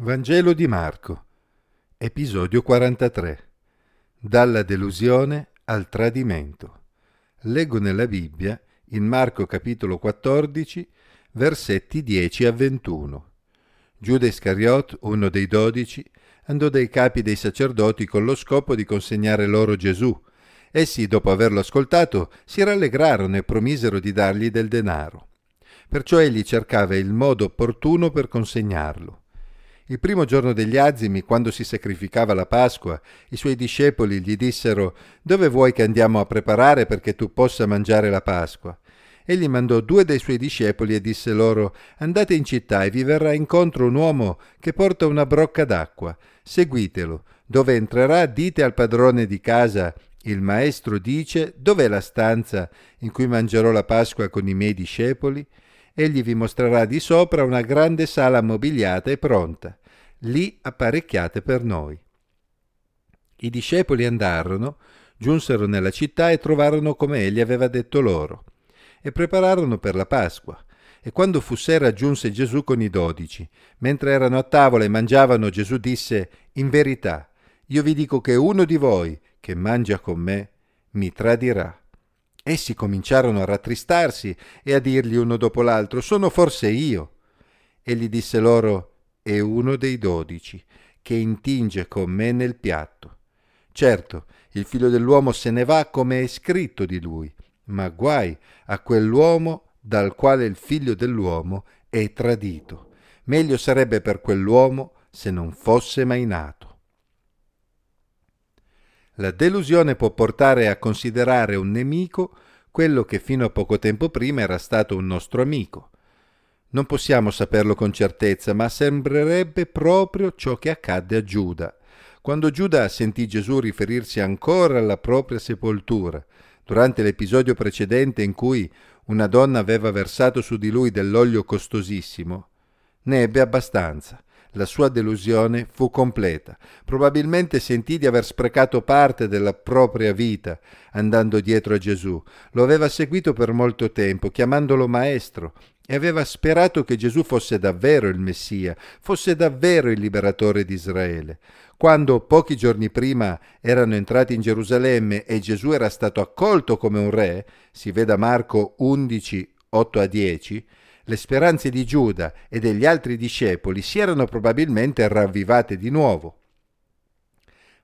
Vangelo di Marco, episodio 43. Dalla delusione al tradimento. Leggo nella Bibbia, in Marco capitolo 14, versetti 10 a 21. Giuda Iscariot, uno dei dodici, andò dai capi dei sacerdoti con lo scopo di consegnare loro Gesù. Essi, dopo averlo ascoltato, si rallegrarono e promisero di dargli del denaro. Perciò egli cercava il modo opportuno per consegnarlo. Il primo giorno degli azimi, quando si sacrificava la Pasqua, i suoi discepoli gli dissero Dove vuoi che andiamo a preparare perché tu possa mangiare la Pasqua? Egli mandò due dei suoi discepoli e disse loro Andate in città e vi verrà incontro un uomo che porta una brocca d'acqua. Seguitelo. Dove entrerà dite al padrone di casa il maestro dice Dov'è la stanza in cui mangerò la Pasqua con i miei discepoli? Egli vi mostrerà di sopra una grande sala mobiliata e pronta, lì apparecchiate per noi. I discepoli andarono, giunsero nella città e trovarono come egli aveva detto loro, e prepararono per la Pasqua. E quando fu sera giunse Gesù con i dodici. Mentre erano a tavola e mangiavano, Gesù disse, In verità, io vi dico che uno di voi, che mangia con me, mi tradirà. Essi cominciarono a rattristarsi e a dirgli uno dopo l'altro, sono forse io? Egli disse loro, è uno dei dodici, che intinge con me nel piatto. Certo, il figlio dell'uomo se ne va come è scritto di lui, ma guai a quell'uomo dal quale il figlio dell'uomo è tradito. Meglio sarebbe per quell'uomo se non fosse mai nato. La delusione può portare a considerare un nemico quello che fino a poco tempo prima era stato un nostro amico. Non possiamo saperlo con certezza, ma sembrerebbe proprio ciò che accadde a Giuda. Quando Giuda sentì Gesù riferirsi ancora alla propria sepoltura, durante l'episodio precedente in cui una donna aveva versato su di lui dell'olio costosissimo, ne ebbe abbastanza la sua delusione fu completa. Probabilmente sentì di aver sprecato parte della propria vita andando dietro a Gesù. Lo aveva seguito per molto tempo, chiamandolo maestro, e aveva sperato che Gesù fosse davvero il Messia, fosse davvero il liberatore di Israele. Quando pochi giorni prima erano entrati in Gerusalemme e Gesù era stato accolto come un re, si veda Marco 11, 8 a 10, le speranze di Giuda e degli altri discepoli si erano probabilmente ravvivate di nuovo.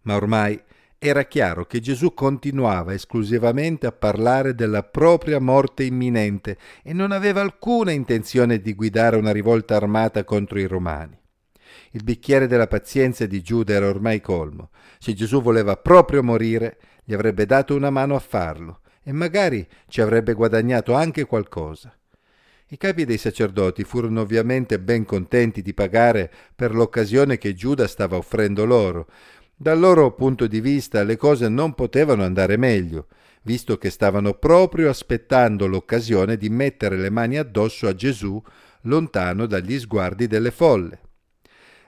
Ma ormai era chiaro che Gesù continuava esclusivamente a parlare della propria morte imminente e non aveva alcuna intenzione di guidare una rivolta armata contro i romani. Il bicchiere della pazienza di Giuda era ormai colmo. Se Gesù voleva proprio morire, gli avrebbe dato una mano a farlo e magari ci avrebbe guadagnato anche qualcosa. I capi dei sacerdoti furono ovviamente ben contenti di pagare per l'occasione che Giuda stava offrendo loro. Dal loro punto di vista le cose non potevano andare meglio, visto che stavano proprio aspettando l'occasione di mettere le mani addosso a Gesù lontano dagli sguardi delle folle.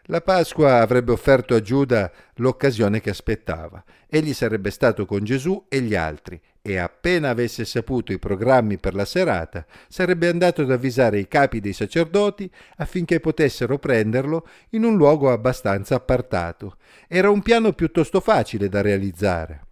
La Pasqua avrebbe offerto a Giuda l'occasione che aspettava. Egli sarebbe stato con Gesù e gli altri e appena avesse saputo i programmi per la serata, sarebbe andato ad avvisare i capi dei sacerdoti affinché potessero prenderlo in un luogo abbastanza appartato. Era un piano piuttosto facile da realizzare.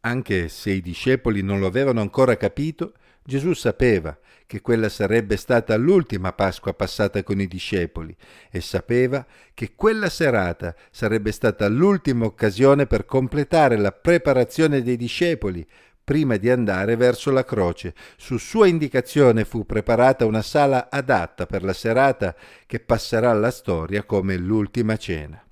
Anche se i discepoli non lo avevano ancora capito, Gesù sapeva che quella sarebbe stata l'ultima Pasqua passata con i discepoli e sapeva che quella serata sarebbe stata l'ultima occasione per completare la preparazione dei discepoli prima di andare verso la croce. Su sua indicazione fu preparata una sala adatta per la serata che passerà alla storia come l'ultima cena.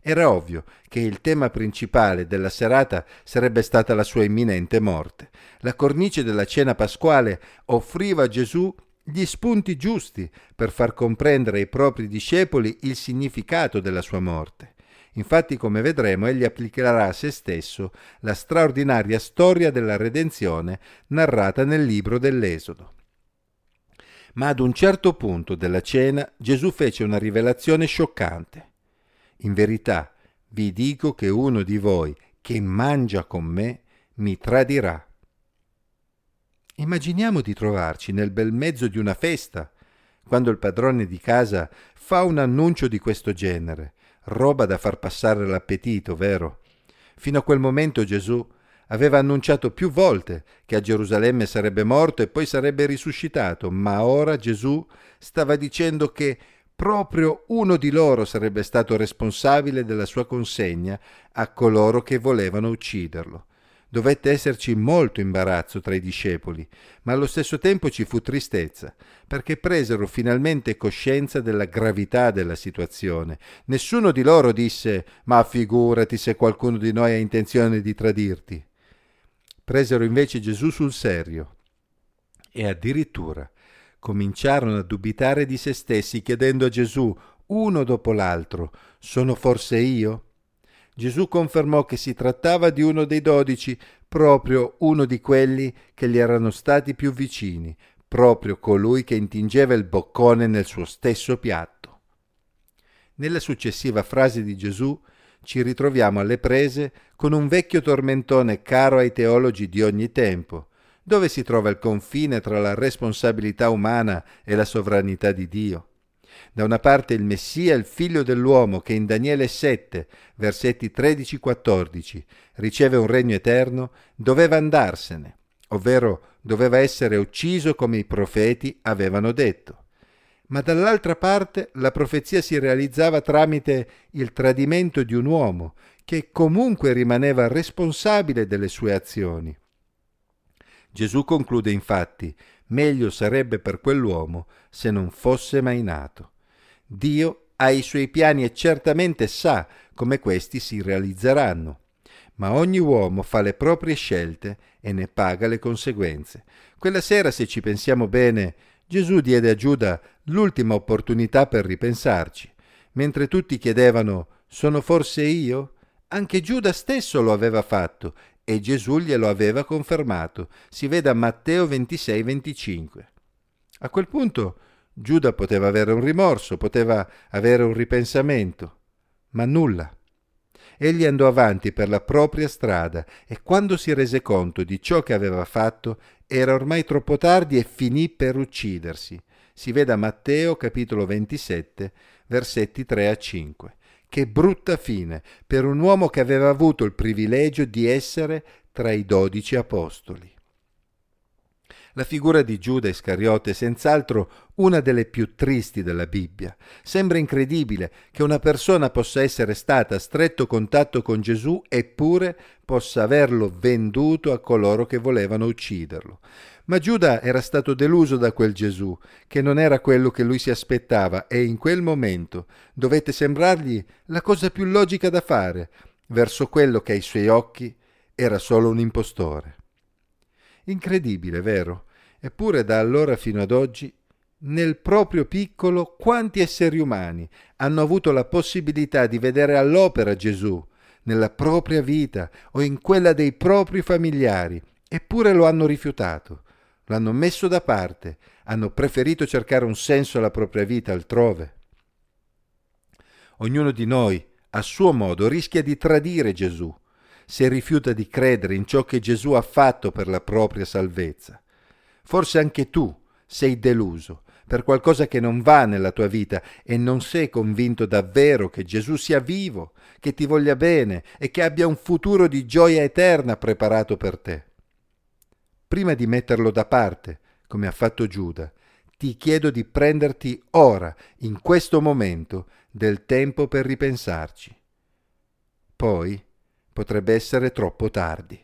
Era ovvio che il tema principale della serata sarebbe stata la sua imminente morte. La cornice della cena pasquale offriva a Gesù gli spunti giusti per far comprendere ai propri discepoli il significato della sua morte. Infatti, come vedremo, egli applicherà a se stesso la straordinaria storia della redenzione narrata nel libro dell'Esodo. Ma ad un certo punto della cena Gesù fece una rivelazione scioccante. In verità, vi dico che uno di voi che mangia con me mi tradirà. Immaginiamo di trovarci nel bel mezzo di una festa, quando il padrone di casa fa un annuncio di questo genere. Roba da far passare l'appetito, vero? Fino a quel momento Gesù aveva annunciato più volte che a Gerusalemme sarebbe morto e poi sarebbe risuscitato, ma ora Gesù stava dicendo che proprio uno di loro sarebbe stato responsabile della sua consegna a coloro che volevano ucciderlo. Dovette esserci molto imbarazzo tra i discepoli, ma allo stesso tempo ci fu tristezza, perché presero finalmente coscienza della gravità della situazione. Nessuno di loro disse Ma figurati se qualcuno di noi ha intenzione di tradirti. Presero invece Gesù sul serio e addirittura cominciarono a dubitare di se stessi, chiedendo a Gesù, uno dopo l'altro, Sono forse io? Gesù confermò che si trattava di uno dei dodici, proprio uno di quelli che gli erano stati più vicini, proprio colui che intingeva il boccone nel suo stesso piatto. Nella successiva frase di Gesù ci ritroviamo alle prese con un vecchio tormentone caro ai teologi di ogni tempo, dove si trova il confine tra la responsabilità umana e la sovranità di Dio. Da una parte il Messia, il figlio dell'uomo, che in Daniele 7, versetti 13-14, riceve un regno eterno, doveva andarsene, ovvero doveva essere ucciso come i profeti avevano detto. Ma dall'altra parte la profezia si realizzava tramite il tradimento di un uomo, che comunque rimaneva responsabile delle sue azioni. Gesù conclude infatti meglio sarebbe per quell'uomo se non fosse mai nato. Dio ha i suoi piani e certamente sa come questi si realizzeranno. Ma ogni uomo fa le proprie scelte e ne paga le conseguenze. Quella sera, se ci pensiamo bene, Gesù diede a Giuda l'ultima opportunità per ripensarci. Mentre tutti chiedevano Sono forse io? Anche Giuda stesso lo aveva fatto e Gesù glielo aveva confermato. Si veda Matteo 26-25. A quel punto Giuda poteva avere un rimorso, poteva avere un ripensamento, ma nulla. Egli andò avanti per la propria strada e quando si rese conto di ciò che aveva fatto era ormai troppo tardi e finì per uccidersi. Si veda Matteo capitolo 27 versetti 3 a 5. Che brutta fine per un uomo che aveva avuto il privilegio di essere tra i dodici apostoli. La figura di Giuda Iscariote è senz'altro una delle più tristi della Bibbia. Sembra incredibile che una persona possa essere stata a stretto contatto con Gesù eppure possa averlo venduto a coloro che volevano ucciderlo. Ma Giuda era stato deluso da quel Gesù, che non era quello che lui si aspettava, e in quel momento dovette sembrargli la cosa più logica da fare, verso quello che ai suoi occhi era solo un impostore. Incredibile, vero? Eppure da allora fino ad oggi, nel proprio piccolo, quanti esseri umani hanno avuto la possibilità di vedere all'opera Gesù, nella propria vita o in quella dei propri familiari, eppure lo hanno rifiutato l'hanno messo da parte, hanno preferito cercare un senso alla propria vita altrove. Ognuno di noi, a suo modo, rischia di tradire Gesù se rifiuta di credere in ciò che Gesù ha fatto per la propria salvezza. Forse anche tu sei deluso per qualcosa che non va nella tua vita e non sei convinto davvero che Gesù sia vivo, che ti voglia bene e che abbia un futuro di gioia eterna preparato per te prima di metterlo da parte, come ha fatto Giuda, ti chiedo di prenderti ora, in questo momento, del tempo per ripensarci. Poi potrebbe essere troppo tardi.